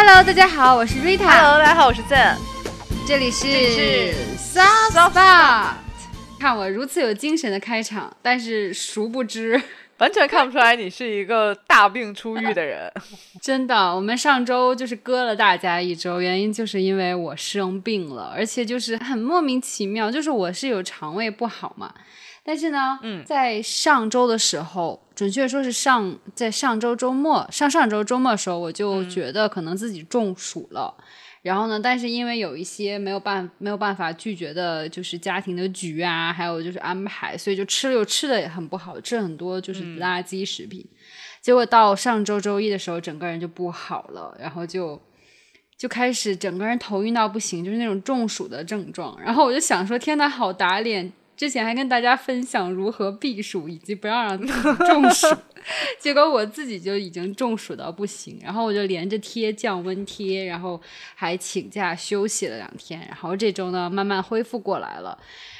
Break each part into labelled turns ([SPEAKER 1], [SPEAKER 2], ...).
[SPEAKER 1] Hello，大家好，我是 Rita。
[SPEAKER 2] Hello，大家好，我是 Zen。
[SPEAKER 1] 这里是
[SPEAKER 2] 这里是
[SPEAKER 1] Soft
[SPEAKER 2] Soft
[SPEAKER 1] Spot。看我如此有精神的开场，但是殊不知，
[SPEAKER 2] 完全看不出来你是一个大病初愈的人。
[SPEAKER 1] 真的，我们上周就是割了大家一周，原因就是因为我生病了，而且就是很莫名其妙，就是我是有肠胃不好嘛。但是呢，
[SPEAKER 2] 嗯
[SPEAKER 1] 在上周的时候，准确说是上在上周周末，上上周周末的时候，我就
[SPEAKER 2] 嗯
[SPEAKER 1] 觉得可能自己中暑了。然后呢，但是因为有一些没有办没有办法拒绝的，就是家庭的局啊，还有就是安排，所以就吃了又吃的也很不好，吃很多就是
[SPEAKER 2] 嗯
[SPEAKER 1] 垃圾食品。结果到上周周一的时候，整个人就不好了，然后就就开始整个人头晕到不行，就是那种中暑的症状。然后我就想说，天哪，好打脸！之前还跟大家分享如何避暑以及不要让自己中暑，结果我自己就已经中暑到不行。然后我就连着贴降温贴，然后还请假休息了两天。然后这周呢，慢慢恢复过来了。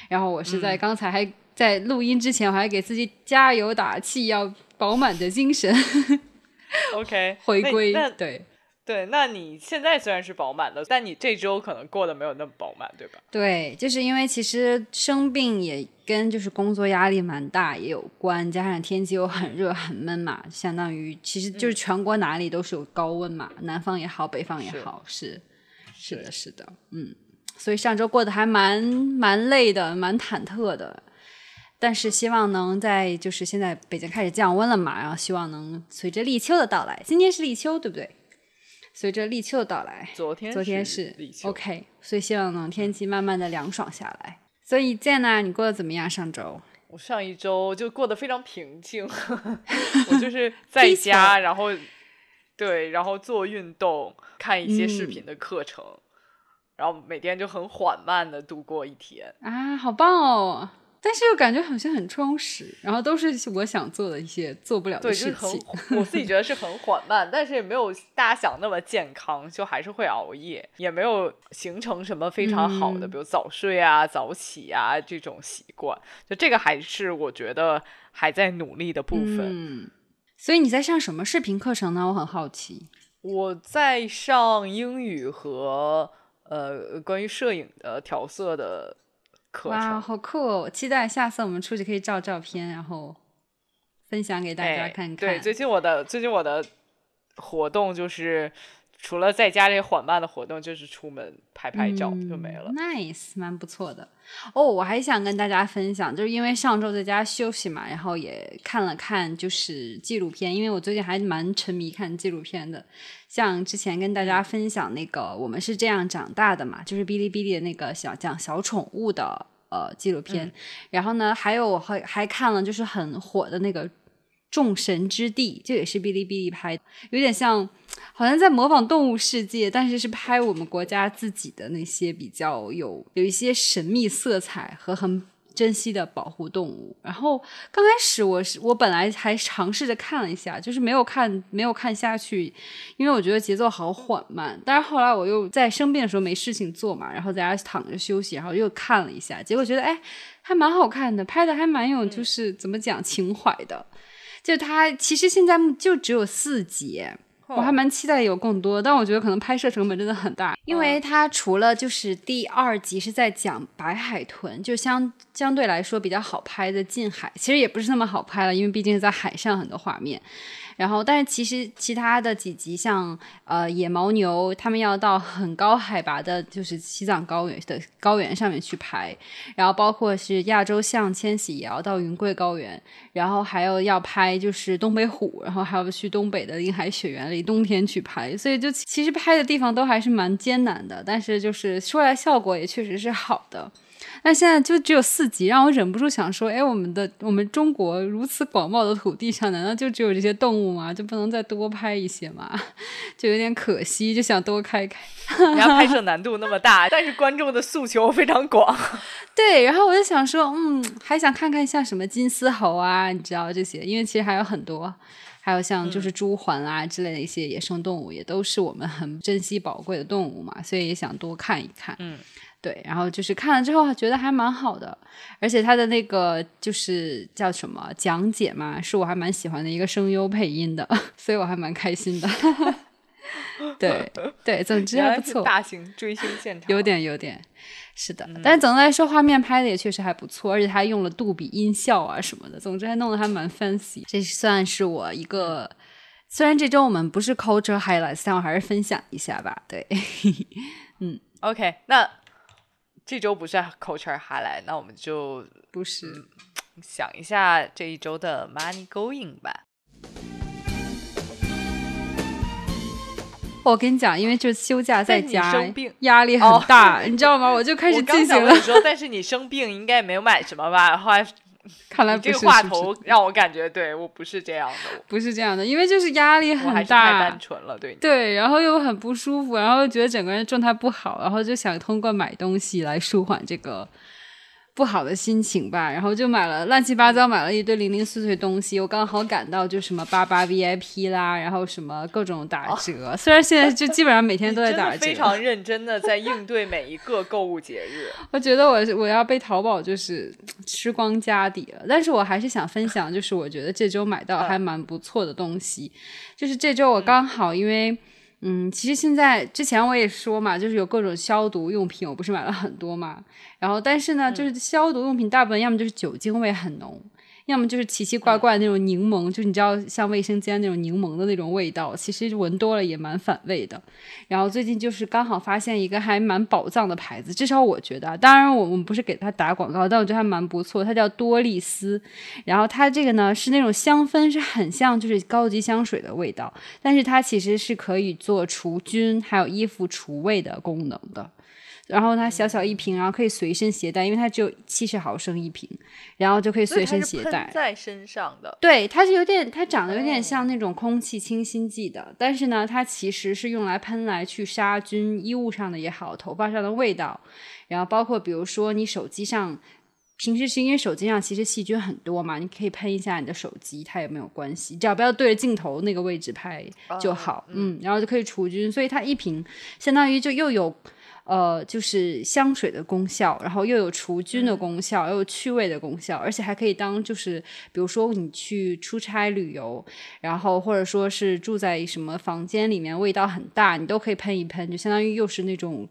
[SPEAKER 1] 然后我是在刚才还在录音之前，我还给自己加油打气，要饱满的精神
[SPEAKER 2] OK，
[SPEAKER 1] 回归。对
[SPEAKER 2] 对，那你现在虽然是饱满的，但你这周可能过得没有那么饱满，对吧？
[SPEAKER 1] 对，就是因为其实生病也跟就是工作压力蛮大也有关，加上天气又很热很闷嘛，相当于其实就是全国哪里都是有高温嘛，南方也好，北方也
[SPEAKER 2] 是
[SPEAKER 1] 好，是是的，是的，嗯，所以上周过得还蛮蛮累的，蛮忐忑的。但是希望能在就是现在北京开始降温了嘛，然后希望能随着立秋的到来，今天是立秋对不对？随着立秋的到来，
[SPEAKER 2] 昨天
[SPEAKER 1] 昨天
[SPEAKER 2] 是
[SPEAKER 1] 是
[SPEAKER 2] 立秋
[SPEAKER 1] OK，所以希望呢天气慢慢的凉爽下来。所以健娜，你过得怎么样？上周？
[SPEAKER 2] 我上一周就过得非常平静，我就 是在家，然后对，然后做运动，看一些视频的课程，然后每天就很缓慢的度过一天。
[SPEAKER 1] 啊，好棒哦！但是又感觉好像很充实，然后都是我想做的一些做不了，的事
[SPEAKER 2] 就是很
[SPEAKER 1] 情。，
[SPEAKER 2] 我自己觉得是很缓慢，但是也没有大家想那么健康，就还是会熬夜，也没有形成什么非常好的，
[SPEAKER 1] 嗯
[SPEAKER 2] 比如早睡啊、早起啊这种习惯。就这个还是我觉得还在努力的部分。
[SPEAKER 1] 嗯，所以你在上什么视频课程呢？我很好奇。
[SPEAKER 2] 我在上英语和呃关于摄影的调色的课
[SPEAKER 1] 哇，好酷哦！我期待下次我们出去可以照照片，然后分享给大家
[SPEAKER 2] 哎
[SPEAKER 1] 看看。
[SPEAKER 2] 对，最近我的最近我的活动就是除了在家里缓慢的活动，就是出门拍拍照、就没了。
[SPEAKER 1] 嗯 Nice，蛮不错的。哦，我还想跟大家分享，就是因为上周在家休息嘛，然后也看了看就是纪录片，因为我最近还蛮沉迷看纪录片的。像之前跟大家分享那个《我们是这样长大的》嘛，就是哔哩哔哩的那个小讲小宠物的呃纪录片。
[SPEAKER 2] 嗯
[SPEAKER 1] 然后呢，还有我还还看了就是很火的那个《众神之地》，这也是哔哩哔哩拍的，有点像。好像在模仿动物世界，但是是拍我们国家自己的那些比较有有一些神秘色彩和很珍惜的保护动物。然后刚开始我是我本来还尝试着看了一下，就是没有看没有看下去，因为我觉得节奏好缓慢。但是后来我又在生病的时候没事情做嘛，然后在家躺着休息，然后又看了一下，结果觉得哎还蛮好看的，拍的还蛮有就是、怎么讲情怀的。就它其实现在就只有四集。我还蛮期待有更多，但我觉得可能拍摄成本真的很大，因为它除了就是第二集是在讲白海豚，就相相对来说比较好拍的近海，其实也不是那么好拍了，因为毕竟是在海上很多画面。然后，但是其实其他的几集像呃野牦牛，他们要到很高海拔的，就是西藏高原的高原上面去拍，然后包括是亚洲象迁徙也要到云贵高原，然后还有要拍就是东北虎，然后还要去东北的林海雪原里冬天去拍，所以就其实拍的地方都还是蛮艰难的，但是就是说来效果也确实是好的。但现在就只有四集，让我忍不住想说，哎，我们的我们中国如此广袤的土地上，难道就只有这些动物吗？就不能再多拍一些吗？就有点可惜，就想多开开。
[SPEAKER 2] 然后拍摄 难度那么大，但是观众的诉求非常广。
[SPEAKER 1] 对，然后我就想说，嗯，还想看看像什么金丝猴啊，你知道这些，因为其实还有很多，还有像就是猪环啊之类的一些野生动物，也都是我们很珍惜宝贵的动物嘛，所以也想多看一看。
[SPEAKER 2] 嗯，
[SPEAKER 1] 对，然后就是看了之后觉得还蛮好的，而且他的那个就是叫什么讲解嘛，是我还蛮喜欢的一个声优配音的，所以我还蛮开心的。对对，总之还不错。
[SPEAKER 2] 大型追星现场，
[SPEAKER 1] 有点有点，是的。但是总的来说，画面拍的也确实还不错，而且他用了杜比音效啊什么的，总之还弄得还蛮 fancy。这算是我一个，虽然这周我们不是 culture highlights，但我还是分享一下吧。对，嗯
[SPEAKER 2] ，OK，那这周不是 culture highlight，那我们就
[SPEAKER 1] 不是
[SPEAKER 2] 想一下这一周的 money going 吧。
[SPEAKER 1] 我跟你讲，因为就休假在家，
[SPEAKER 2] 生病
[SPEAKER 1] 压力很大，你知道吗？我就开始进行了。
[SPEAKER 2] 说，但是你生病应该也没有买什么吧？后来
[SPEAKER 1] 看来
[SPEAKER 2] 这个话头让我感觉，对我不是这样的，
[SPEAKER 1] 不是这样的，因为就是压力很大，
[SPEAKER 2] 太单纯了，对
[SPEAKER 1] 对，然后又很不舒服，然后觉得整个人状态不好，然后就想通过买东西来舒缓这个。不好的心情吧，然后就买了乱七八糟，买了一堆零零碎碎东西。我刚好赶到，就什么八八 VIP 啦，然后什么各种打折。虽然现在就基本上每天都在打折，
[SPEAKER 2] 非常认真的在应对每一个购物节日。
[SPEAKER 1] 我觉得我我要被淘宝就是吃光家底了，但是我还是想分享，就是我觉得这周买到还蛮不错的东西。就是这周我刚好因为。嗯，其实现在之前我也说嘛，就是有各种消毒用品，我不是买了很多嘛。然后，但是呢，就是消毒用品大部分要么就是酒精味很浓。要么就是奇奇怪怪的那种柠檬，就是你知道像卫生间那种柠檬的那种味道，其实闻多了也蛮反胃的。然后最近就是刚好发现一个还蛮宝藏的牌子，至少我觉得，当然我们不是给他打广告，但我觉得还蛮不错。它叫多丽丝，然后它这个呢是那种香氛，是很像就是高级香水的味道，但是它其实是可以做除菌还有衣服除味的功能的。然后它小小一瓶，然后可以随身携带，因为它只有七十毫升一瓶，然后就可以随身携带。
[SPEAKER 2] 在身上的。
[SPEAKER 1] 对，它是有点，它长得有点像那种空气清新剂的，但是呢，它其实是用来喷来去杀菌，衣物上的也好，头发上的味道，然后包括比如说你手机上，平时是因为手机上其实细菌很多嘛，你可以喷一下你的手机，它也没有关系，只要不要对着镜头那个位置拍就好，嗯，然后就可以除菌，所以它一瓶相当于就又有。呃，就是香水的功效，然后又有除菌的功效，又有去味的功效，而且还可以当就是，比如说你去出差旅游，然后或者说是住在什么房间里面，味道很大，你都可以喷一喷，就相当于又是那种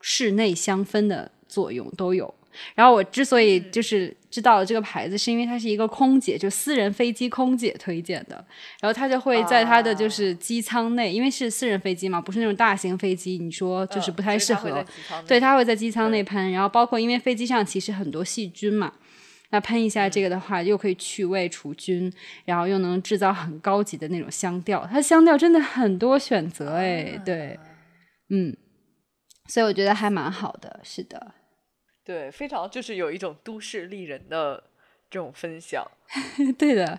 [SPEAKER 1] 室内香氛的作用都有。然后我之所以就是知道了这个牌子，是因为它是一个空姐，就私人飞机空姐推荐的。然后他就会在他的就是机舱内，因为是私人飞机嘛，不是那种大型飞机，你说就是不太适合。对，他会在机舱内喷。然后包括因为飞机上其实很多细菌嘛，那喷一下这个的话，又可以去味除菌，然后又能制造很高级的那种香调。它香调真的很多选择哎，对，嗯，所以我觉得还蛮好的，是的。
[SPEAKER 2] 对，非常就是有一种都市丽人的这种分享。
[SPEAKER 1] 对的，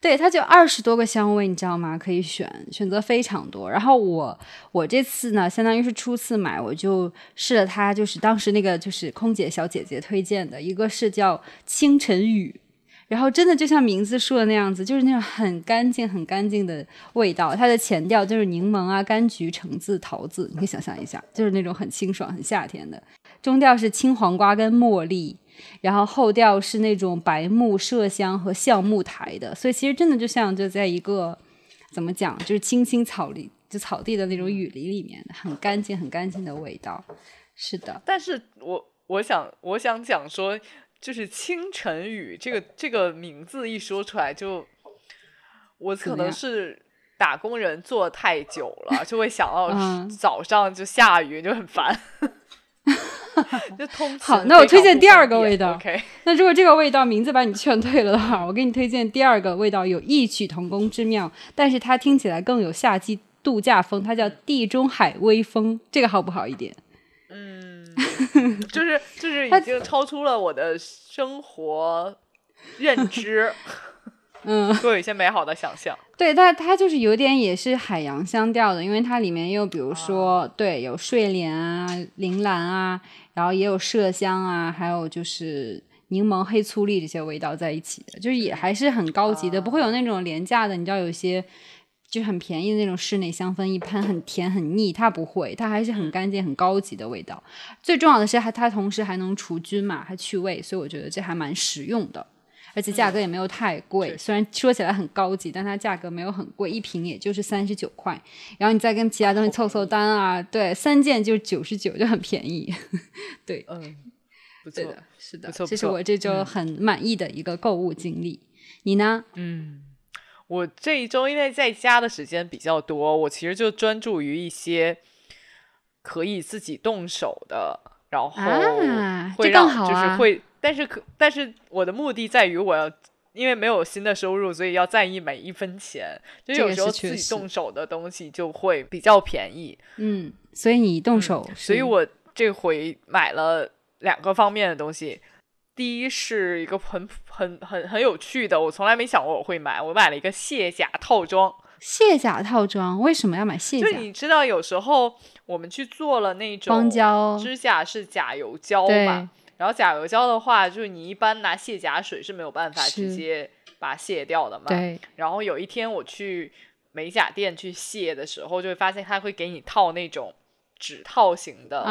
[SPEAKER 1] 对，它就二十多个香味，你知道吗？可以选，选择非常多。然后我我这次呢，相当于是初次买，我就试了它，就是当时那个就是空姐小姐姐推荐的一个是叫清晨雨。然后真的就像名字说的那样子，就是那种很干净、很干净的味道。它的前调就是柠檬啊、柑橘、橙子、桃子，你可以想象一下，就是那种很清爽、很夏天的。中调是青黄瓜跟茉莉，然后后调是那种白木、麝香和橡木苔的。所以其实真的就像就在一个怎么讲，就是青青草林、就草地的那种雨林里面，很干净、很干净的味道。是的，
[SPEAKER 2] 但是我我想我想讲说。就是清晨雨这个这个名字一说出来，就我可能是打工人做太久了，就会想到早上就下雨就很烦。就通
[SPEAKER 1] 好，那我推荐第二个味道。
[SPEAKER 2] OK，
[SPEAKER 1] 那如果这个味道名字把你劝退了的话，我给你推荐第二个味道，有异曲同工之妙，但是它听起来更有夏季度假风，它叫地中海微风，这个好不好一点？
[SPEAKER 2] 嗯就是就是已经超出了我的生活认知，
[SPEAKER 1] 嗯，
[SPEAKER 2] 都有一些美好的想象。
[SPEAKER 1] 对，但它就是有点也是海洋香调的，因为它里面又比如说，对，有睡莲啊、铃兰啊，然后也有麝香啊，还有就是柠檬、黑醋栗这些味道在一起的，就是也还是很高级的，不会有那种廉价的，你知道有些。就很便宜的那种室内香氛，一喷很甜很腻，它不会，它还是很干净很高级的味道。最重要的是，还它同时还能除菌嘛，还去味，所以我觉得这还蛮实用的。而且价格也没有太贵。
[SPEAKER 2] 确
[SPEAKER 1] 虽然说起来很高级，但它价格没有很贵，一瓶也就是三十九块。然后你再跟其他东西凑凑单啊，对，三件就九十九，就很便宜。对，
[SPEAKER 2] 嗯，不错
[SPEAKER 1] 是的这是我这周很满意的一个购物经历。你呢？
[SPEAKER 2] 嗯，我这一周因为在家的时间比较多，我其实就专注于一些可以自己动手的，然后
[SPEAKER 1] 啊
[SPEAKER 2] 会
[SPEAKER 1] 更好啊
[SPEAKER 2] 就是会，但是可但是我的目的在于我要。因为没有新的收入，所以要在意每一分钱。就有时候自己动手的东西就会比较便宜，
[SPEAKER 1] 嗯，所以你动手是，
[SPEAKER 2] 所以我这回买了两个方面的东西。第一是一个很很很很有趣的，我从来没想过我会买，我买了一个卸甲套装。
[SPEAKER 1] 卸甲套装为什么要买卸甲就？
[SPEAKER 2] 你知道，有时候我们去做了那种
[SPEAKER 1] 光胶
[SPEAKER 2] 指甲是甲油胶嘛，然后甲油胶的话，就是你一般拿卸甲水是没有办法直接把它卸掉的嘛。
[SPEAKER 1] 对，
[SPEAKER 2] 然后有一天我去美甲店去卸的时候，就会发现它会给你套那种指套型的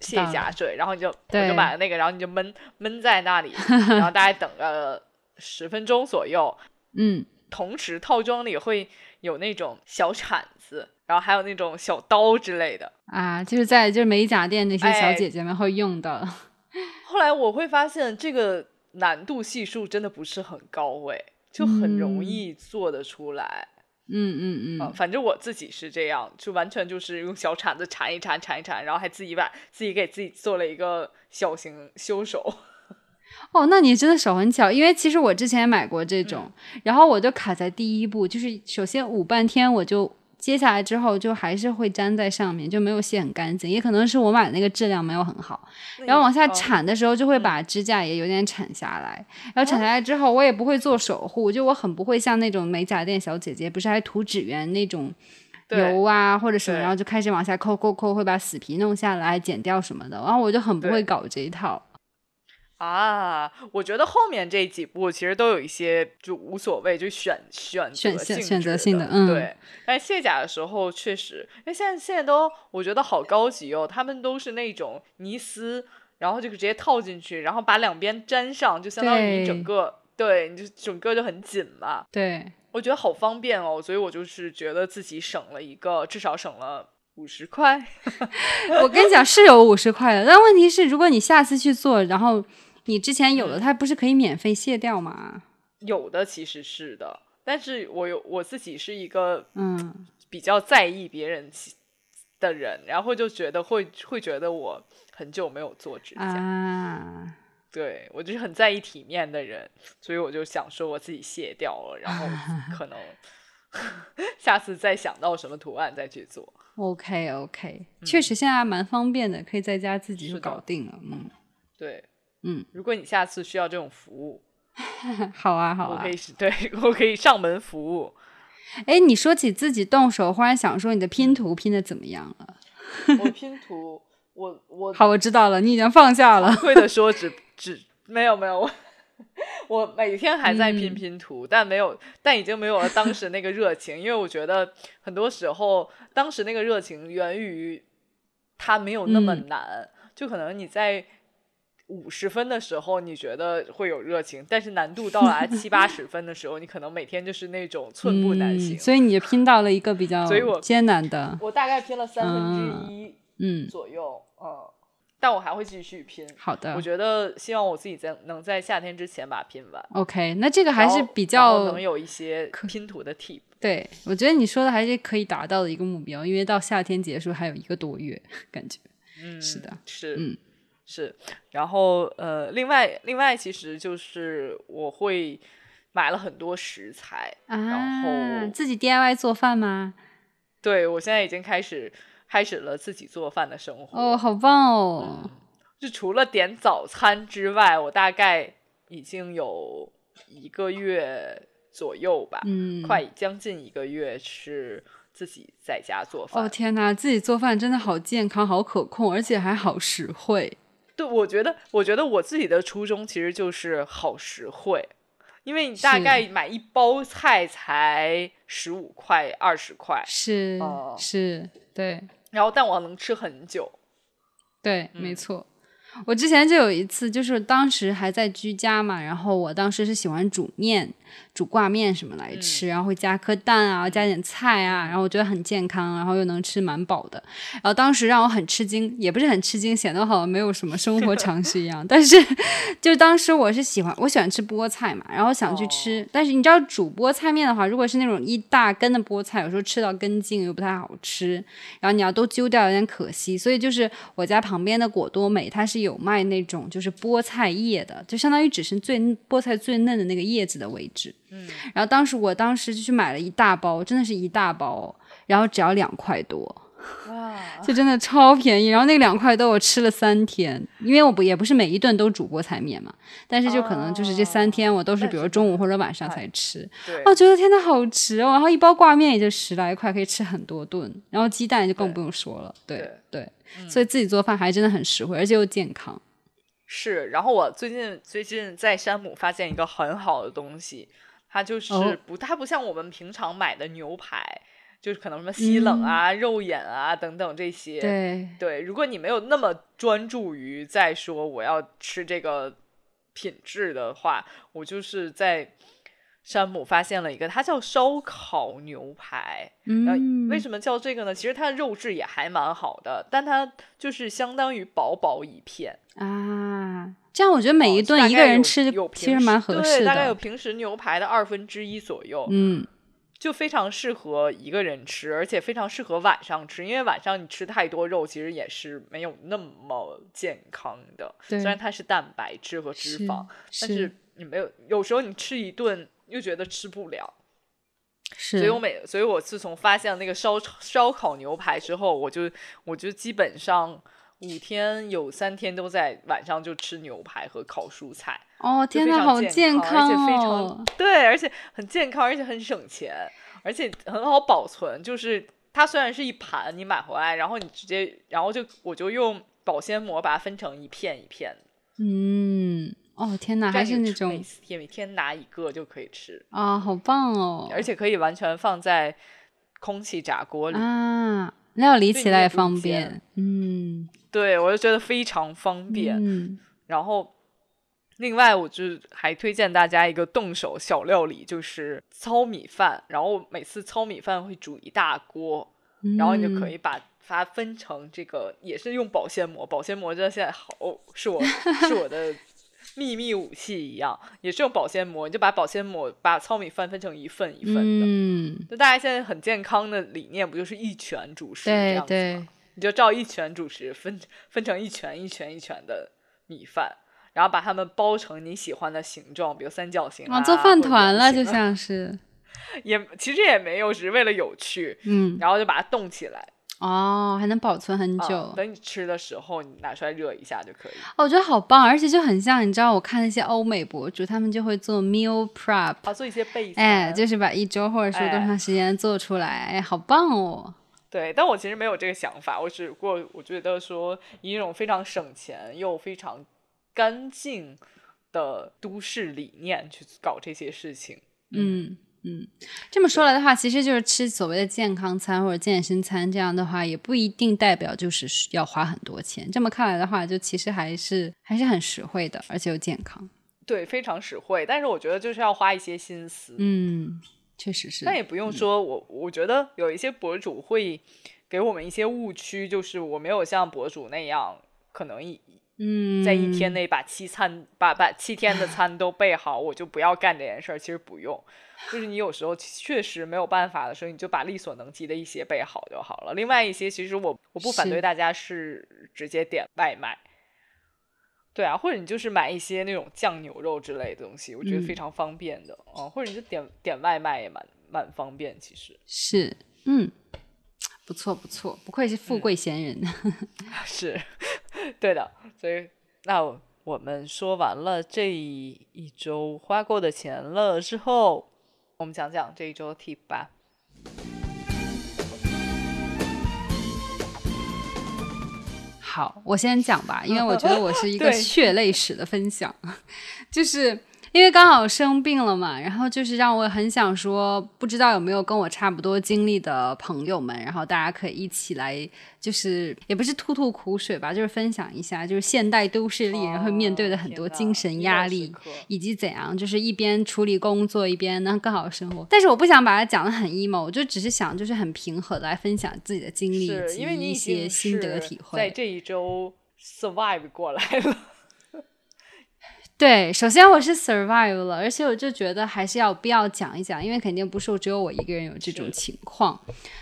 [SPEAKER 2] 卸甲水，然后你就我就买了那个，然后你就闷闷在那里，然后大概等个十分钟左右。
[SPEAKER 1] 嗯，
[SPEAKER 2] 同时，套装里会有那种小铲子，然后还有那种小刀之类的。
[SPEAKER 1] 啊，就是在就是美甲店那些小
[SPEAKER 2] 哎
[SPEAKER 1] 姐姐们会用的，
[SPEAKER 2] 后来我会发现，这个难度系数真的不是很高诶，就很容
[SPEAKER 1] 嗯
[SPEAKER 2] 易做得出来。
[SPEAKER 1] 嗯嗯
[SPEAKER 2] 嗯，
[SPEAKER 1] 嗯，
[SPEAKER 2] 反正我自己是这样，就完全就是用小铲子铲一铲，铲一铲，然后还自己把自己给自己做了一个小型修手。
[SPEAKER 1] 哦，那你真的手很巧，因为其实我之前也买过这种，
[SPEAKER 2] 嗯
[SPEAKER 1] 然后我就卡在第一步，就是首先捂半天，我就接下来之后就还是会粘在上面，就没有卸很干净，也可能是我买的那个质量没有很好，然后往下
[SPEAKER 2] 嗯
[SPEAKER 1] 铲的时候就会把指甲也有点铲下来，然后铲下来之后我也不会做守护，就我很不会像那种美甲店小姐姐，不是还涂指缘那种。油啊，或者什么，然后就开始往下抠抠抠，会把死皮弄下来、剪掉什么的。然后我就很不会搞这一套。
[SPEAKER 2] 啊，我觉得后面这几步其实都有一些就无所谓，就选选
[SPEAKER 1] 选
[SPEAKER 2] 择性
[SPEAKER 1] 选选择性的嗯
[SPEAKER 2] 对。但是卸甲的时候确实，因为现在现在都我觉得好高级哦，他们都是那种尼丝，然后就直接套进去，然后把两边粘上，就相当于
[SPEAKER 1] 你
[SPEAKER 2] 整个对，你就整个就很紧嘛。
[SPEAKER 1] 对，
[SPEAKER 2] 我觉得好方便哦，所以我就是觉得自己省了一个，至少省了五十块。
[SPEAKER 1] 我跟你讲是有五十块的，但问题是，如果你下次去做，然后你之前有的，
[SPEAKER 2] 嗯。
[SPEAKER 1] 它不是可以免费卸掉吗？
[SPEAKER 2] 有的其实是的，但是我有我自己是一个
[SPEAKER 1] 嗯，
[SPEAKER 2] 比较在意别人的人，然后就觉得会会觉得我很久没有做指甲，
[SPEAKER 1] 啊，
[SPEAKER 2] 对我就是很在意体面的人，所以我就想说我自己卸掉了，然后 可能 下次再想到什么图案再去做。
[SPEAKER 1] OK OK，、确实现在还蛮方便的，可以在家自己就搞定了。嗯。
[SPEAKER 2] 对，
[SPEAKER 1] 嗯，
[SPEAKER 2] 如果你下次需要这种服务，
[SPEAKER 1] 好啊好啊
[SPEAKER 2] 我可。以是对 我可以上门服务。
[SPEAKER 1] 哎，你说起自己动手，忽然想说你的拼图拼的怎么样了？
[SPEAKER 2] 我拼图，我我
[SPEAKER 1] 好，我知道了，你已经放下了。
[SPEAKER 2] 会的说只只没有没有我。我每天还在拼
[SPEAKER 1] 嗯
[SPEAKER 2] 拼图，但没有，但已经没有了当时那个热情，因为我觉得很多时候，当时那个热情源于它没有那么
[SPEAKER 1] 嗯
[SPEAKER 2] 难，就可能你在五十分的时候，你觉得会有热情，但是难度到达七八十分的时候，你可能每天就是那种寸步难行。
[SPEAKER 1] 嗯，所以你拼到了一个比较
[SPEAKER 2] 所以我
[SPEAKER 1] 艰难的，
[SPEAKER 2] 我大概拼了三分之一
[SPEAKER 1] 嗯，
[SPEAKER 2] 左右，嗯，但我还会继续拼。
[SPEAKER 1] 好的
[SPEAKER 2] 我觉得希望我自己在能在夏天之前把它拼完
[SPEAKER 1] ，，OK，那这个还是比较
[SPEAKER 2] 能有一些拼图的 tip。
[SPEAKER 1] 对，我觉得你说的还是可以达到的一个目标，因为到夏天结束还有一个多月，感觉
[SPEAKER 2] 嗯，
[SPEAKER 1] 是的，
[SPEAKER 2] 是，
[SPEAKER 1] 嗯
[SPEAKER 2] 是。然后呃，另外另外其实就是我会买了很多食材，
[SPEAKER 1] 啊，
[SPEAKER 2] 后
[SPEAKER 1] 自己 DIY 做饭吗？
[SPEAKER 2] 对我现在已经开始开始了自己做饭的生活。
[SPEAKER 1] 哦，好棒哦！
[SPEAKER 2] 就除了点早餐之外，我大概已经有一个月左右吧，
[SPEAKER 1] 嗯，
[SPEAKER 2] 快将近一个月是自己在家做饭。
[SPEAKER 1] 哦天哪，自己做饭真的好健康、好可控，而且还好实惠。
[SPEAKER 2] 对，我觉得，我觉得我自己的初衷其实就是好实惠，因为你大概买一包菜才十五块、二十块，
[SPEAKER 1] 是、
[SPEAKER 2] 哦
[SPEAKER 1] 是，对
[SPEAKER 2] 然后但我能吃很久。
[SPEAKER 1] 对，
[SPEAKER 2] 嗯
[SPEAKER 1] 没错。我之前就有一次，就是当时还在居家嘛，然后我当时是喜欢煮面。煮挂面什么来吃，然后会加颗蛋啊，加点菜啊，然后我觉得很健康，然后又能吃蛮饱的。然后当时让我很吃惊，也不是很吃惊，显得好像没有什么生活常识一样。但是，就当时我是喜欢，我喜欢吃菠菜嘛，然后想去吃。但是你知道煮菠菜面的话，如果是那种一大根的菠菜，有时候吃到根茎又不太好吃，然后你要都揪掉有点可惜。所以就是我家旁边的果多美，它是有卖那种就是菠菜叶的，就相当于只是最菠菜最嫩的那个叶子的位置。
[SPEAKER 2] 嗯，
[SPEAKER 1] 然后当时我当时就去买了一大包，真的是一大包，然后只要两块多，
[SPEAKER 2] 哇，
[SPEAKER 1] 就真的超便宜。然后那两块多我吃了三天，因为我不也不是每一顿都煮菠菜面嘛，但是就可能就是这三天我都是比如中午或者晚上才吃。我觉得天呐，好值哦！然后一包挂面也就十来块，可以吃很多顿。然后鸡蛋就更不用说了，对对，所以自己做饭还真的很实惠，而且又健康。
[SPEAKER 2] 是，然后我最近最近在山姆发现一个很好的东西。它就是不，它不像我们平常买的牛排，就是可能什么西冷啊、肉眼啊等等这些。
[SPEAKER 1] 对
[SPEAKER 2] 对，如果你没有那么专注于在说我要吃这个品质的话，我就是在山姆发现了一个，它叫烧烤牛排。
[SPEAKER 1] 嗯，
[SPEAKER 2] 为什么叫这个呢？其实它的肉质也还蛮好的，但它就是相当于薄薄一片
[SPEAKER 1] 啊。这样我觉得每一顿一个人吃其实蛮合适
[SPEAKER 2] 的，大概有平时牛排的二分之一左右，
[SPEAKER 1] 嗯，
[SPEAKER 2] 就非常适合一个人吃，而且非常适合晚上吃，因为晚上你吃太多肉，其实也是没有那么健康的。虽然它是蛋白质和脂肪，但是你没有，有时候你吃一顿又觉得吃不了。
[SPEAKER 1] 是，
[SPEAKER 2] 所以我每，所以我自从发现那个烧烧烤牛排之后，我就我就基本上。五天有三天都在晚上就吃牛排和烤蔬菜
[SPEAKER 1] 哦，天呐，好健
[SPEAKER 2] 康，而且非常对，而且很健康，而且很省钱，而且很好保存。就是它虽然是一盘，你买回来，然后你直接，然后就我就用保鲜膜把它分成一片一片。
[SPEAKER 1] 嗯，哦，天哪，还是那种
[SPEAKER 2] 每天拿一个就可以吃
[SPEAKER 1] 啊，好棒哦！
[SPEAKER 2] 而且可以完全放在空气炸锅里
[SPEAKER 1] 啊，料理起来也方便，嗯。
[SPEAKER 2] 对，我就觉得非常方便。
[SPEAKER 1] 嗯，
[SPEAKER 2] 然后另外，我就还推荐大家一个动手小料理，就是糙米饭。然后每次糙米饭会煮一大锅，然后你就可以把它分成这个，也是用保鲜膜。保鲜膜真的现在好，是我是我的秘密武器一样，也是用保鲜膜。你就把保鲜膜把糙米饭分成一份一份的。
[SPEAKER 1] 嗯，
[SPEAKER 2] 就大家现在很健康的理念，不就是一拳主食这样
[SPEAKER 1] 子吗？
[SPEAKER 2] 你就照一拳主食分分成一拳一拳一拳的米饭，然后把它们包成你喜欢的形状，比如三角形啊，
[SPEAKER 1] 做饭团了就像是，
[SPEAKER 2] 也其实也没有，只是为了有趣，
[SPEAKER 1] 嗯，
[SPEAKER 2] 然后就把它冻起来，
[SPEAKER 1] 哦，还能保存很久，
[SPEAKER 2] 等你吃的时候你拿出来热一下就可以。
[SPEAKER 1] 哦我觉得好棒，而且就很像你知道，我看那些欧美博主，他们就会做 meal prep，
[SPEAKER 2] 啊，做一些备餐，
[SPEAKER 1] 哎，就是把一周或者说多长时间做出来，哎，好棒哦。
[SPEAKER 2] 对，但我其实没有这个想法，我只不过我觉得说以一种非常省钱又非常干净的都市理念去搞这些事情。
[SPEAKER 1] 嗯嗯，这么说来的话，其实就是吃所谓的健康餐或者健身餐，这样的话也不一定代表就是要花很多钱。这么看来的话，就其实还是还是很实惠的，而且又健康。
[SPEAKER 2] 对，非常实惠，但是我觉得就是要花一些心思。
[SPEAKER 1] 嗯。确实是，
[SPEAKER 2] 那也不用说，我我觉得有一些博主会给我们一些误区，就是我没有像博主那样，可能一
[SPEAKER 1] 嗯，
[SPEAKER 2] 在一天内把七餐把把七天的餐都备好，我就不要干这件事儿。其实不用，就是你有时候确实没有办法的时候，你就把力所能及的一些备好就好了。另外一些，其实我我不反对大家是直接点外卖。对啊，或者你就是买一些那种酱牛肉之类的东西，我觉得非常方便的哦。或者你就点点外卖也蛮蛮方便，其实
[SPEAKER 1] 是，嗯，不错不错，不愧是富贵闲人，
[SPEAKER 2] 是 对的。所以那我们说完了这一周花过的钱了之后，我们讲讲这一周 tip 吧。
[SPEAKER 1] 好，我先讲吧，因为我觉得我是一个 血泪史的分享，就是因为刚好生病了嘛，然后就是让我很想说，不知道有没有跟我差不多经历的朋友们，然后大家可以一起来，就是也不是吐吐苦水吧，就是分享一下，就是现代都市丽人会面对的很多精神压力，以及怎样，就是一边处理工作一边能更好的生活。但是我不想把它讲的很 emo，我就只是想就是很平和的来分享自己的经历以及一些心得体会。
[SPEAKER 2] 在这一周 survive 过来了。
[SPEAKER 1] 对，首先我是 survive 了，而且我就觉得还是要必要讲一讲，因为肯定不是只有我一个人有这种情况。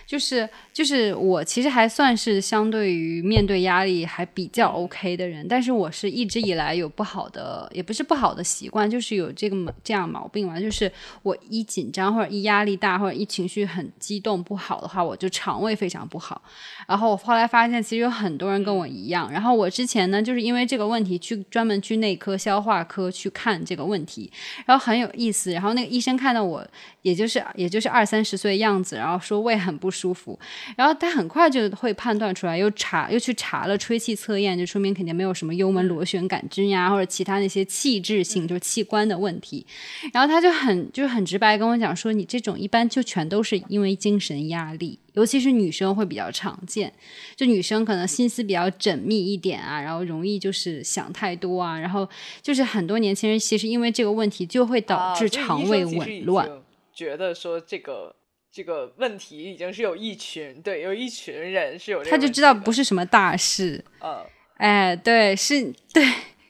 [SPEAKER 1] 就是就是我其实还算是相对于面对压力还比较 OK 的人，但是我是一直以来有不好的，也不是不好的习惯，就是有这个这样毛病嘛，就是我一紧张或者一压力大或者一情绪很激动不好的话，我就肠胃非常不好。然后我后来发现，其实有很多人跟我一样。然后我之前呢，就是因为这个问题去专门去内科消化科去看这个问题，然后很有意思。然后那个医生看到我，也就是也就是二三十岁的样子，然后说胃很不。舒服，然后他很快就会判断出来，又查又去查了吹气测验，就说明肯定没有什么幽门螺旋杆菌呀，或者其他那些器质性就是器官的问题。然后他就很就是很直白跟我讲说，你这种一般就全都是因为精神压力，尤其是女生会比较常见，就女生可能心思比较缜密一点啊，然后容易就是想太多啊，然后就是很多年轻人其实因为这个问题就会导致肠胃紊乱，
[SPEAKER 2] 觉得说这个。这个问题已经是有一群对，有一群人是有，
[SPEAKER 1] 他就知道不是什么大事。
[SPEAKER 2] 嗯，
[SPEAKER 1] 哎，对，是，对，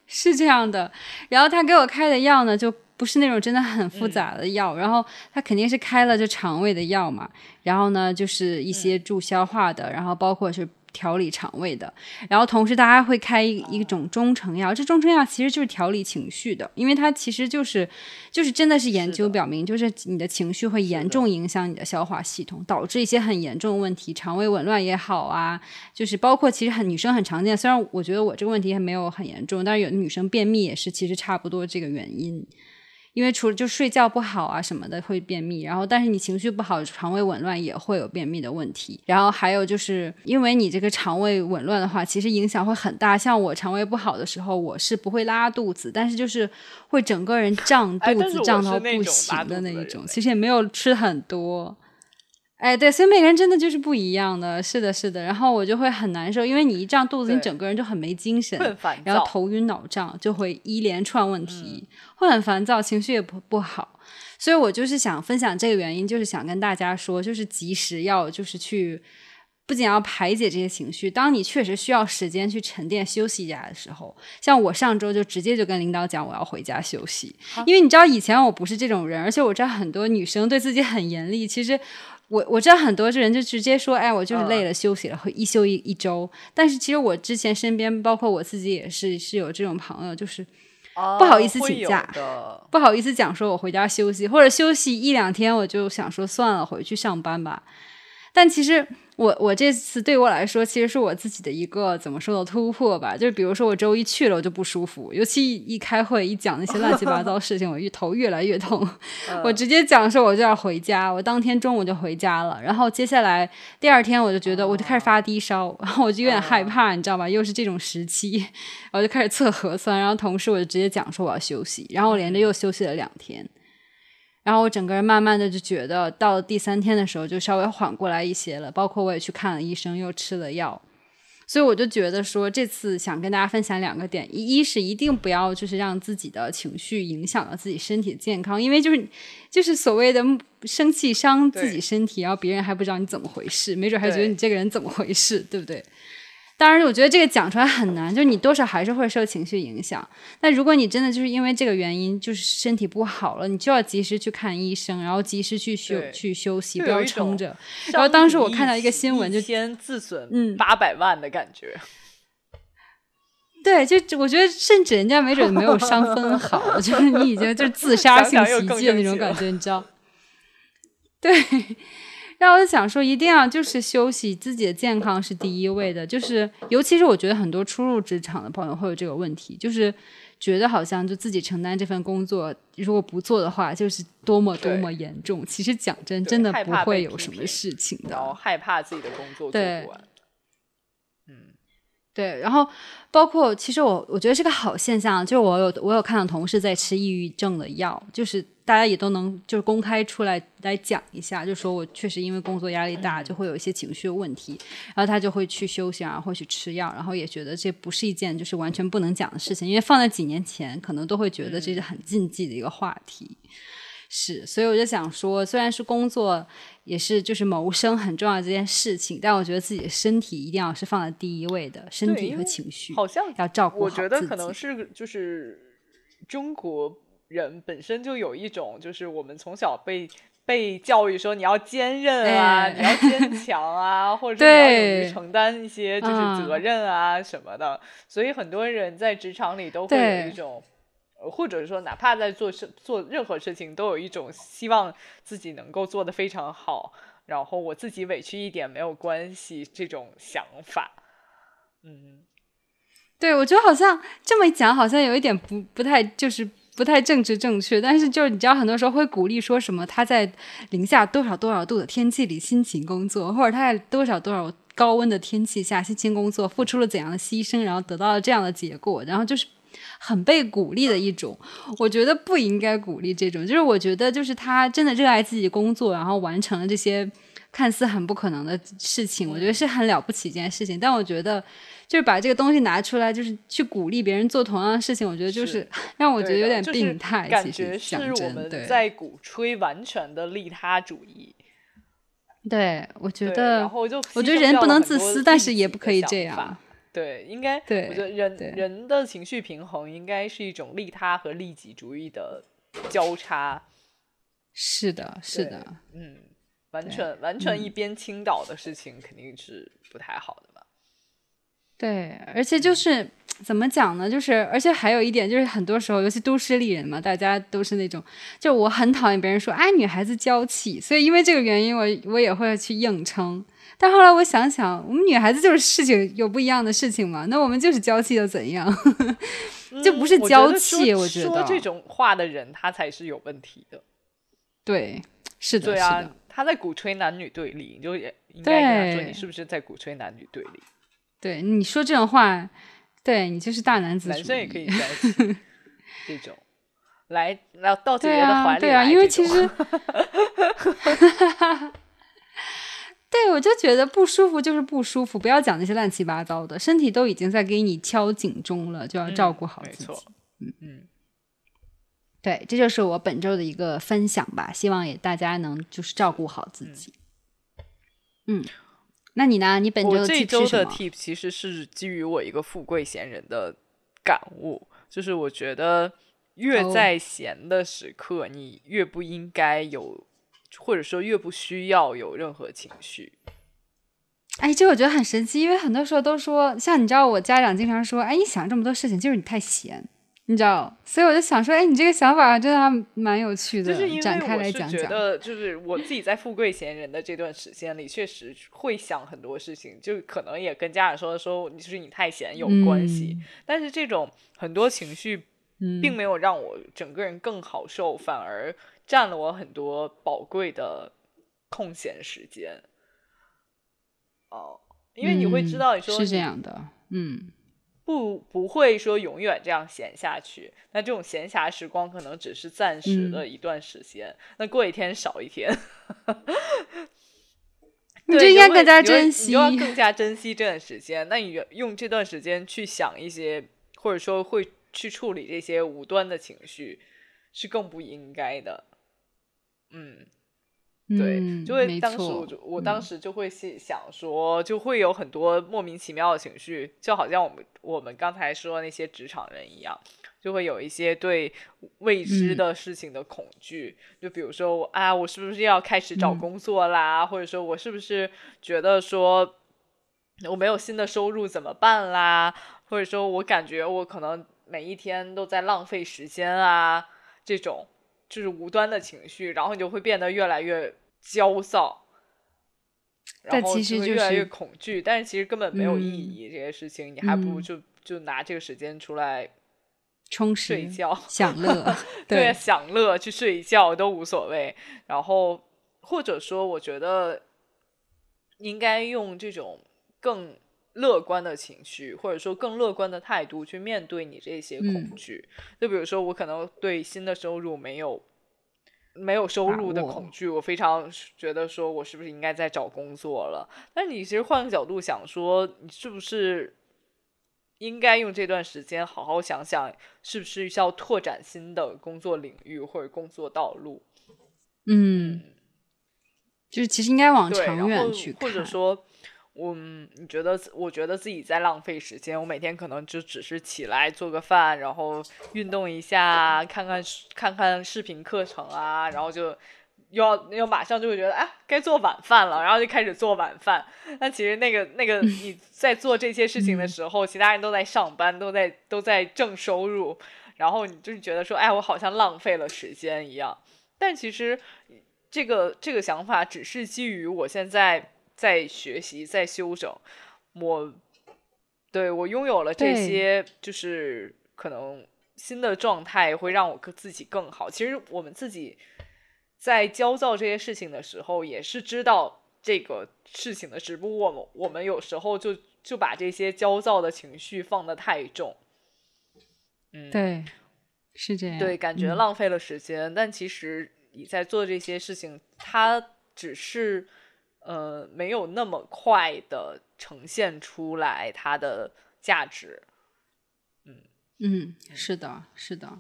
[SPEAKER 1] 是这样的。然后他给我开的药呢，就不是那种真的很复杂的药。然后他肯定是开了就肠胃的药嘛。然后呢，就是一些助消化的，然后包括是。调理肠胃的，然后同时大家会开一一种中成药，这中成药其实就是调理情绪的，因为它其实就是就是真的是研究表明，就是你的情绪会严重影响你的消化系统，导致一些很严重的问题，肠胃紊乱也好啊，就是包括其实很女生很常见，虽然我觉得我这个问题还没有很严重，但是有的女生便秘也是其实差不多这个原因。因为除了就睡觉不好啊什么的会便秘，然后但是你情绪不好、肠胃紊乱也会有便秘的问题。然后还有就是因为你这个肠胃紊乱的话，其实影响会很大。像我肠胃不好的时候，我是不会拉肚子，但是就是会整个人胀肚子，胀到不行的那一种。其实也没有吃很多。哎，对，所以每个人真的就是不一样的，是的，是的。然后我就会很难受，因为你一胀肚子，你整个人就很没精神，然后头晕脑胀，就会一连串问题，会很烦躁，情绪也不不好。所以我就是想分享这个原因，就是想跟大家说，就是及时要就是去，不仅要排解这些情绪，当你确实需要时间去沉淀休息一下的时候，像我上周就直接就跟领导讲我要回家休息，因为你知道以前我不是这种人，而且我知道很多女生对自己很严厉，其实。我我知道很多人就直接说，哎，我就是累了，休息了，会一休一一周。但是其实我之前身边，包括我自己也是，是有这种朋友，就是不好意思请假，不好意思讲说我回家休息，或者休息一两天，我就想说算了，回去上班吧。但其实。我我这次对我来说，其实是我自己的一个怎么说的突破吧。就是比如说，我周一去了，我就不舒服，尤其一开会一讲那些乱七八糟事情，我越头越来越痛。我直接讲说我就要回家，我当天中午就回家了。然后接下来第二天，我就觉得我就开始发低烧，然后我就有点害怕，你知道吧？又是这种时期，我就开始测核酸。然后同事我就直接讲说我要休息，然后我连着又休息了两天。然后我整个人慢慢的就觉得，到了第三天的时候就稍微缓过来一些了。包括我也去看了医生，又吃了药，所以我就觉得说，这次想跟大家分享两个点：一，一是一定不要就是让自己的情绪影响了自己身体的健康，因为就是就是所谓的生气伤自己身体，然后别人还不知道你怎么回事，没准还觉得你这个人怎么回事，对不对？当然，我觉得这个讲出来很难，就是你多少还是会受情绪影响。那如果你真的就是因为这个原因，就是身体不好了，你就要及时去看医生，然后及时去休去休息，不要撑着。然后当时我看到一个新闻，就
[SPEAKER 2] 先自损嗯八百万的感觉。
[SPEAKER 1] 对，就我觉得甚至人家没准没有伤分好，就是你已经就是自杀性袭击的那种感觉，你知道？对。让我想说，一定要就是休息，自己的健康是第一位的。就是尤其是我觉得很多初入职场的朋友会有这个问题，就是觉得好像就自己承担这份工作，如果不做的话，就是多么多么严重。其实讲真，真的不会有什么事情的。
[SPEAKER 2] 害怕自己的工作做不完。
[SPEAKER 1] 嗯对，然后包括其实我我觉得是个好现象，就是我有我有看到同事在吃抑郁症的药，就是大家也都能就是公开出来来讲一下，就说我确实因为工作压力大，就会有一些情绪问题，然后他就会去休息啊，或去吃药，然后也觉得这不是一件就是完全不能讲的事情，因为放在几年前可能都会觉得这是很禁忌的一个话题。是，所以我就想说，虽然是工作，也是就是谋生很重要的这件事情，但我觉得自己的身体一定要是放在第一位的，身体和情绪
[SPEAKER 2] 好像
[SPEAKER 1] 要照顾
[SPEAKER 2] 好。我觉得可能是就是中国人本身就有一种，就是我们从小被被教育说你要坚韧啊，你要坚 强啊，或者你要勇于承担一些就是责任啊什么的，所以很多人在职场里都会有一种。或者说，哪怕在做事做任何事情，都有一种希望自己能够做得非常好，然后我自己委屈一点没有关系这种想法。嗯，
[SPEAKER 1] 对，我觉得好像这么一讲，好像有一点不不太就是不太政治正确。但是就是你知道，很多时候会鼓励说什么他在零下多少多少度的天气里辛勤工作，或者他在多少多少高温的天气下辛勤工作，付出了怎样的牺牲，然后得到了这样的结果，然后就是。很被鼓励的一种，我觉得不应该鼓励这种。就是我觉得，就是他真的热爱自己工作，然后完成了这些看似很不可能的事情，我觉得是很了不起一件事情。但我觉得，就是把这个东西拿出来，就是去鼓励别人做同样的事情，我觉得就是 让我觉得有点病态。
[SPEAKER 2] 感觉是我们在鼓吹完全的利他主义。
[SPEAKER 1] 对，我觉得，我觉得人不能自私，但是也不可以这样。
[SPEAKER 2] 对，应该，我觉得人人的情绪平衡应该是一种利他和利己主义的交叉。
[SPEAKER 1] 是的，是的，
[SPEAKER 2] 嗯，完全完全一边倾倒的事情肯定是不太好的嘛。
[SPEAKER 1] 对，而且就是怎么讲呢？就是而且还有一点就是，很多时候，尤其都市丽人嘛，大家都是那种，就我很讨厌别人说，哎，女孩子娇气，所以因为这个原因，我我也会去硬撑。但后来我想想，我们女孩子就是事情有不一样的事情嘛，那我们就是娇气又怎样？就不是娇气，我觉得
[SPEAKER 2] 说这种话的人他才是有问题的。
[SPEAKER 1] 对，是的，
[SPEAKER 2] 对啊，他在鼓吹男女对立，你就也应该跟他说，你是不是在鼓吹男女对立？
[SPEAKER 1] 对，你说这种话，对你就是大男子
[SPEAKER 2] 男生也可以在一起，这种来来到姐姐的怀里，
[SPEAKER 1] 对啊，因为其实。对，我就觉得不舒服就是不舒服，不要讲那些乱七八糟的。身体都已经在给你敲警钟了，就要照顾好自己。嗯嗯，对，这就是我本周的一个分享吧，希望也大家能就是照顾好自己。嗯，那你呢？你本周的
[SPEAKER 2] tip 其实是基于我一个富贵闲人的感悟，就是我觉得越在闲的时刻，你越不应该有。或者说越不需要有任何情绪，
[SPEAKER 1] 哎，这我觉得很神奇，因为很多时候都说，像你知道，我家长经常说，哎，你想这么多事情，就是你太闲，你知道，所以我就想说，哎，你这个想法真的还蛮有趣的，
[SPEAKER 2] 就是
[SPEAKER 1] 展开来讲
[SPEAKER 2] 讲。觉得就是我自己在富贵闲人的这段时间里，确实会想很多事情，就可能也跟家长说说，就是你太闲有关系，但是这种很多情绪，并没有让我整个人更好受，反而。占了我很多宝贵的空闲时间，哦，因为你会知道，你说
[SPEAKER 1] 是这样的，嗯，
[SPEAKER 2] 不不会说永远这样闲下去。那这种闲暇时光可能只是暂时的一段时间，那过一天少一天，
[SPEAKER 1] 你就应该更加珍惜，
[SPEAKER 2] 要更加珍惜这段时间。那你用这段时间去想一些，或者说会去处理这些无端的情绪，是更不应该的。嗯，对，就会当时我就我当时就会想说，就会有很多莫名其妙的情绪，就好像我们我们刚才说那些职场人一样，就会有一些对未知的事情的恐惧，就比如说啊，我是不是要开始找工作啦？或者说我是不是觉得说我没有新的收入怎么办啦？或者说我感觉我可能每一天都在浪费时间啊，这种。就是无端的情绪，然后你就会变得越来越焦躁，然后就会越来越恐惧。但是其实根本没有意义，这些事情你还不如就就拿这个时间出来
[SPEAKER 1] 充实、
[SPEAKER 2] 睡觉、
[SPEAKER 1] 享乐，
[SPEAKER 2] 对，享乐去睡一觉都无所谓。然后或者说，我觉得应该用这种更乐观的情绪，或者说更乐观的态度去面对你这些恐惧。就比如说，我可能对新的收入没有没有收入的恐惧，我非常觉得说我是不是应该在找工作了？但你其实换个角度想，说你是不是应该用这段时间好好想想，是不是需要拓展新的工作领域或者工作道路？
[SPEAKER 1] 嗯，就是其实应该往长远去
[SPEAKER 2] 看，或者说。我你觉得？我觉得自己在浪费时间。我每天可能就只是起来做个饭，然后运动一下，看看看看视频课程啊，然后就又要又马上就会觉得，哎，该做晚饭了，然后就开始做晚饭。但其实那个那个你在做这些事情的时候，其他人都在上班，都在都在挣收入，然后你就是觉得说，哎，我好像浪费了时间一样。但其实这个这个想法只是基于我现在。在学习，在修整，我对我拥有了这些，就是可能新的状态会让我自己更好。其实我们自己在焦躁这些事情的时候，也是知道这个事情的，只不过我们我们有时候就就把这些焦躁的情绪放得太重。嗯，
[SPEAKER 1] 对，是这样。
[SPEAKER 2] 对，感觉浪费了时间，但其实你在做这些事情，它只是。呃，没有那么快的呈现出来它的价值。
[SPEAKER 1] 嗯嗯，是的，是的。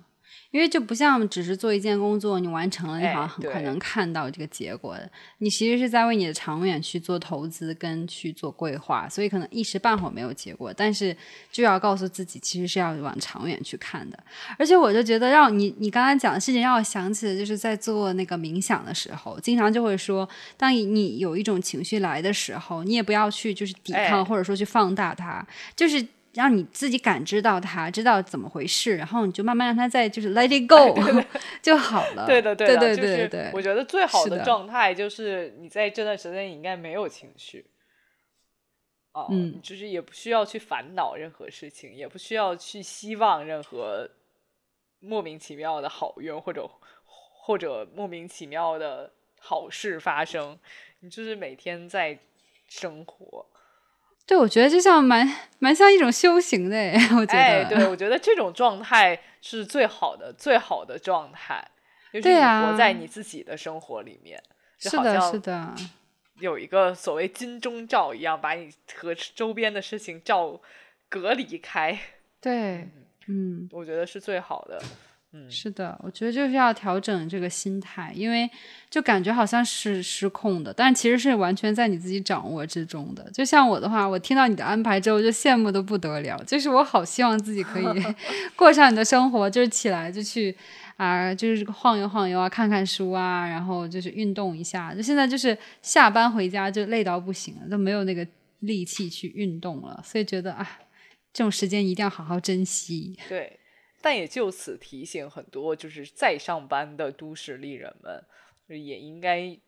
[SPEAKER 1] 因为就不像只是做一件工作，你完成了，你好像很快能看到这个结果的。你其实是在为你的长远去做投资跟去做规划，所以可能一时半会儿没有结果，但是就要告诉自己，其实是要往长远去看的。而且我就觉得，让你你刚才讲的事情让我想起了，就是在做那个冥想的时候，经常就会说，当你有一种情绪来的时候，你也不要去就是抵抗，或者说去放大它，就是。让你自己感知到它，知道怎么回事，然后你就慢慢让它在就是 let it go 就好了。
[SPEAKER 2] 对的，
[SPEAKER 1] 对
[SPEAKER 2] 的，
[SPEAKER 1] 对对。
[SPEAKER 2] 我觉得最好的状态就是你在这段时间应该没有情绪，哦，就是也不需要去烦恼任何事情，也不需要去希望任何莫名其妙的好运或者或者莫名其妙的好事发生。你就是每天在生活。
[SPEAKER 1] 对，我觉得就像蛮蛮像一种修行的，我觉得。
[SPEAKER 2] 哎，对，我觉得这种状态是最好的，最好的状态，就是你活在你自己的生活里面，
[SPEAKER 1] 是的，是的，
[SPEAKER 2] 有一个所谓金钟罩一样，把你和周边的事情罩隔离开。
[SPEAKER 1] 对，嗯，
[SPEAKER 2] 我觉得是最好的。
[SPEAKER 1] 是的，我觉得就是要调整这个心态，因为就感觉好像是失控的，但其实是完全在你自己掌握之中的。就像我的话，我听到你的安排之后就羡慕的不得了，就是我好希望自己可以 过上你的生活，就是起来就去啊，就是晃悠晃悠啊，看看书啊，然后就是运动一下。就现在就是下班回家就累到不行了，都没有那个力气去运动了，所以觉得啊，这种时间一定要好好珍惜。
[SPEAKER 2] 对。但也就此提醒很多就是在上班的都市丽人们，也应该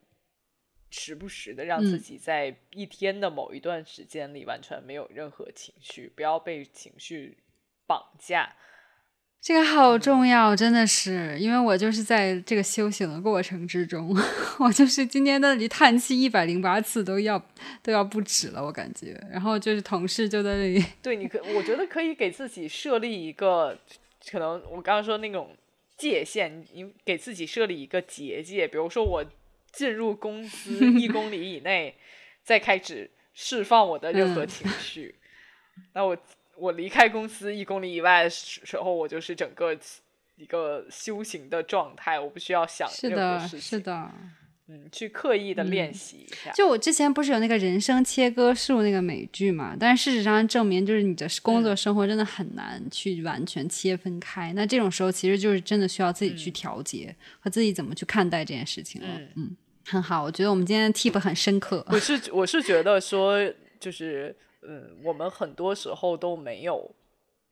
[SPEAKER 2] 时不时的让自己在一天的某一段时间里完全没有任何情绪，不要被情绪绑架。
[SPEAKER 1] 这个好重要，真的是，因为我就是在这个修行的过程之中，我就是今天那里叹气一百零八次都要都要不止了，我感觉。然后就是同事就在那里，
[SPEAKER 2] 对，你可我觉得可以给自己设立一个。可能我刚刚说那种界限，你给自己设立一个结界，比如说我进入公司 一公里以内，再开始释放我的任何情绪。那我我离开公司一公里以外的时候，我就是整个一个修行的状态，我不需要想任何事情。
[SPEAKER 1] 是的。
[SPEAKER 2] 嗯，去刻意的练习一下。
[SPEAKER 1] 就我之前不是有那个人生切割术那个美剧嘛？但是事实上证明，就是你的工作生活真的很难去完全切分开。那这种时候，其实就是真的需要自己去调节和自己怎么去看待这件事情了。嗯，很好，我觉得我们今天的 tip 很深刻。
[SPEAKER 2] 我是我是觉得说，就是嗯，我们很多时候都没有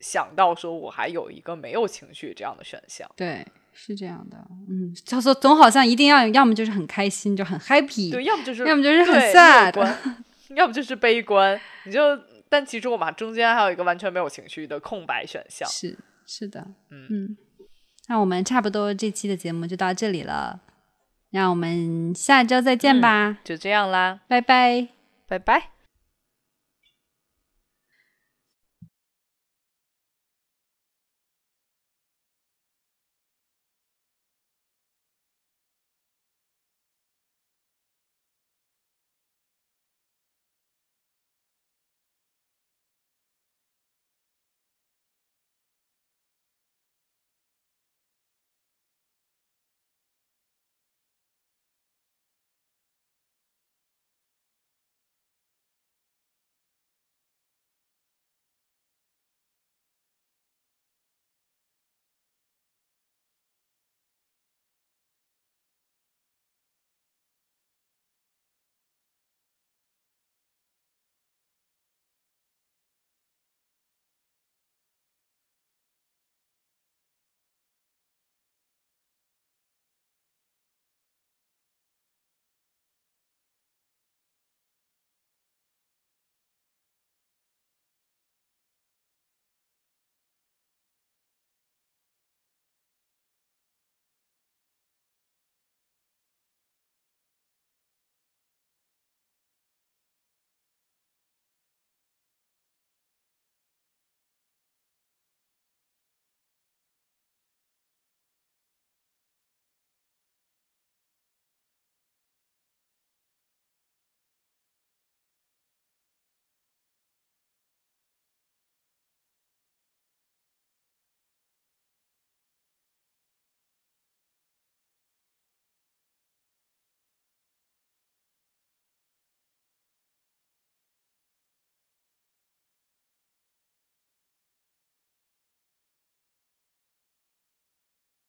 [SPEAKER 2] 想到说，我还有一个没有情绪这样的选项。
[SPEAKER 1] 对。是这样的，嗯，他说总好像一定要，要么就是很开心，就很 happy，
[SPEAKER 2] 对，要么就是，
[SPEAKER 1] 要么就是很 sad，
[SPEAKER 2] 要么就是悲观。你就，但其实我们中间还有一个完全没有情绪的空白选项。
[SPEAKER 1] 是，是的，嗯嗯。那我们差不多这期的节目就到这里了，那我们下周再见吧。
[SPEAKER 2] 就这样啦，
[SPEAKER 1] 拜拜，
[SPEAKER 2] 拜拜。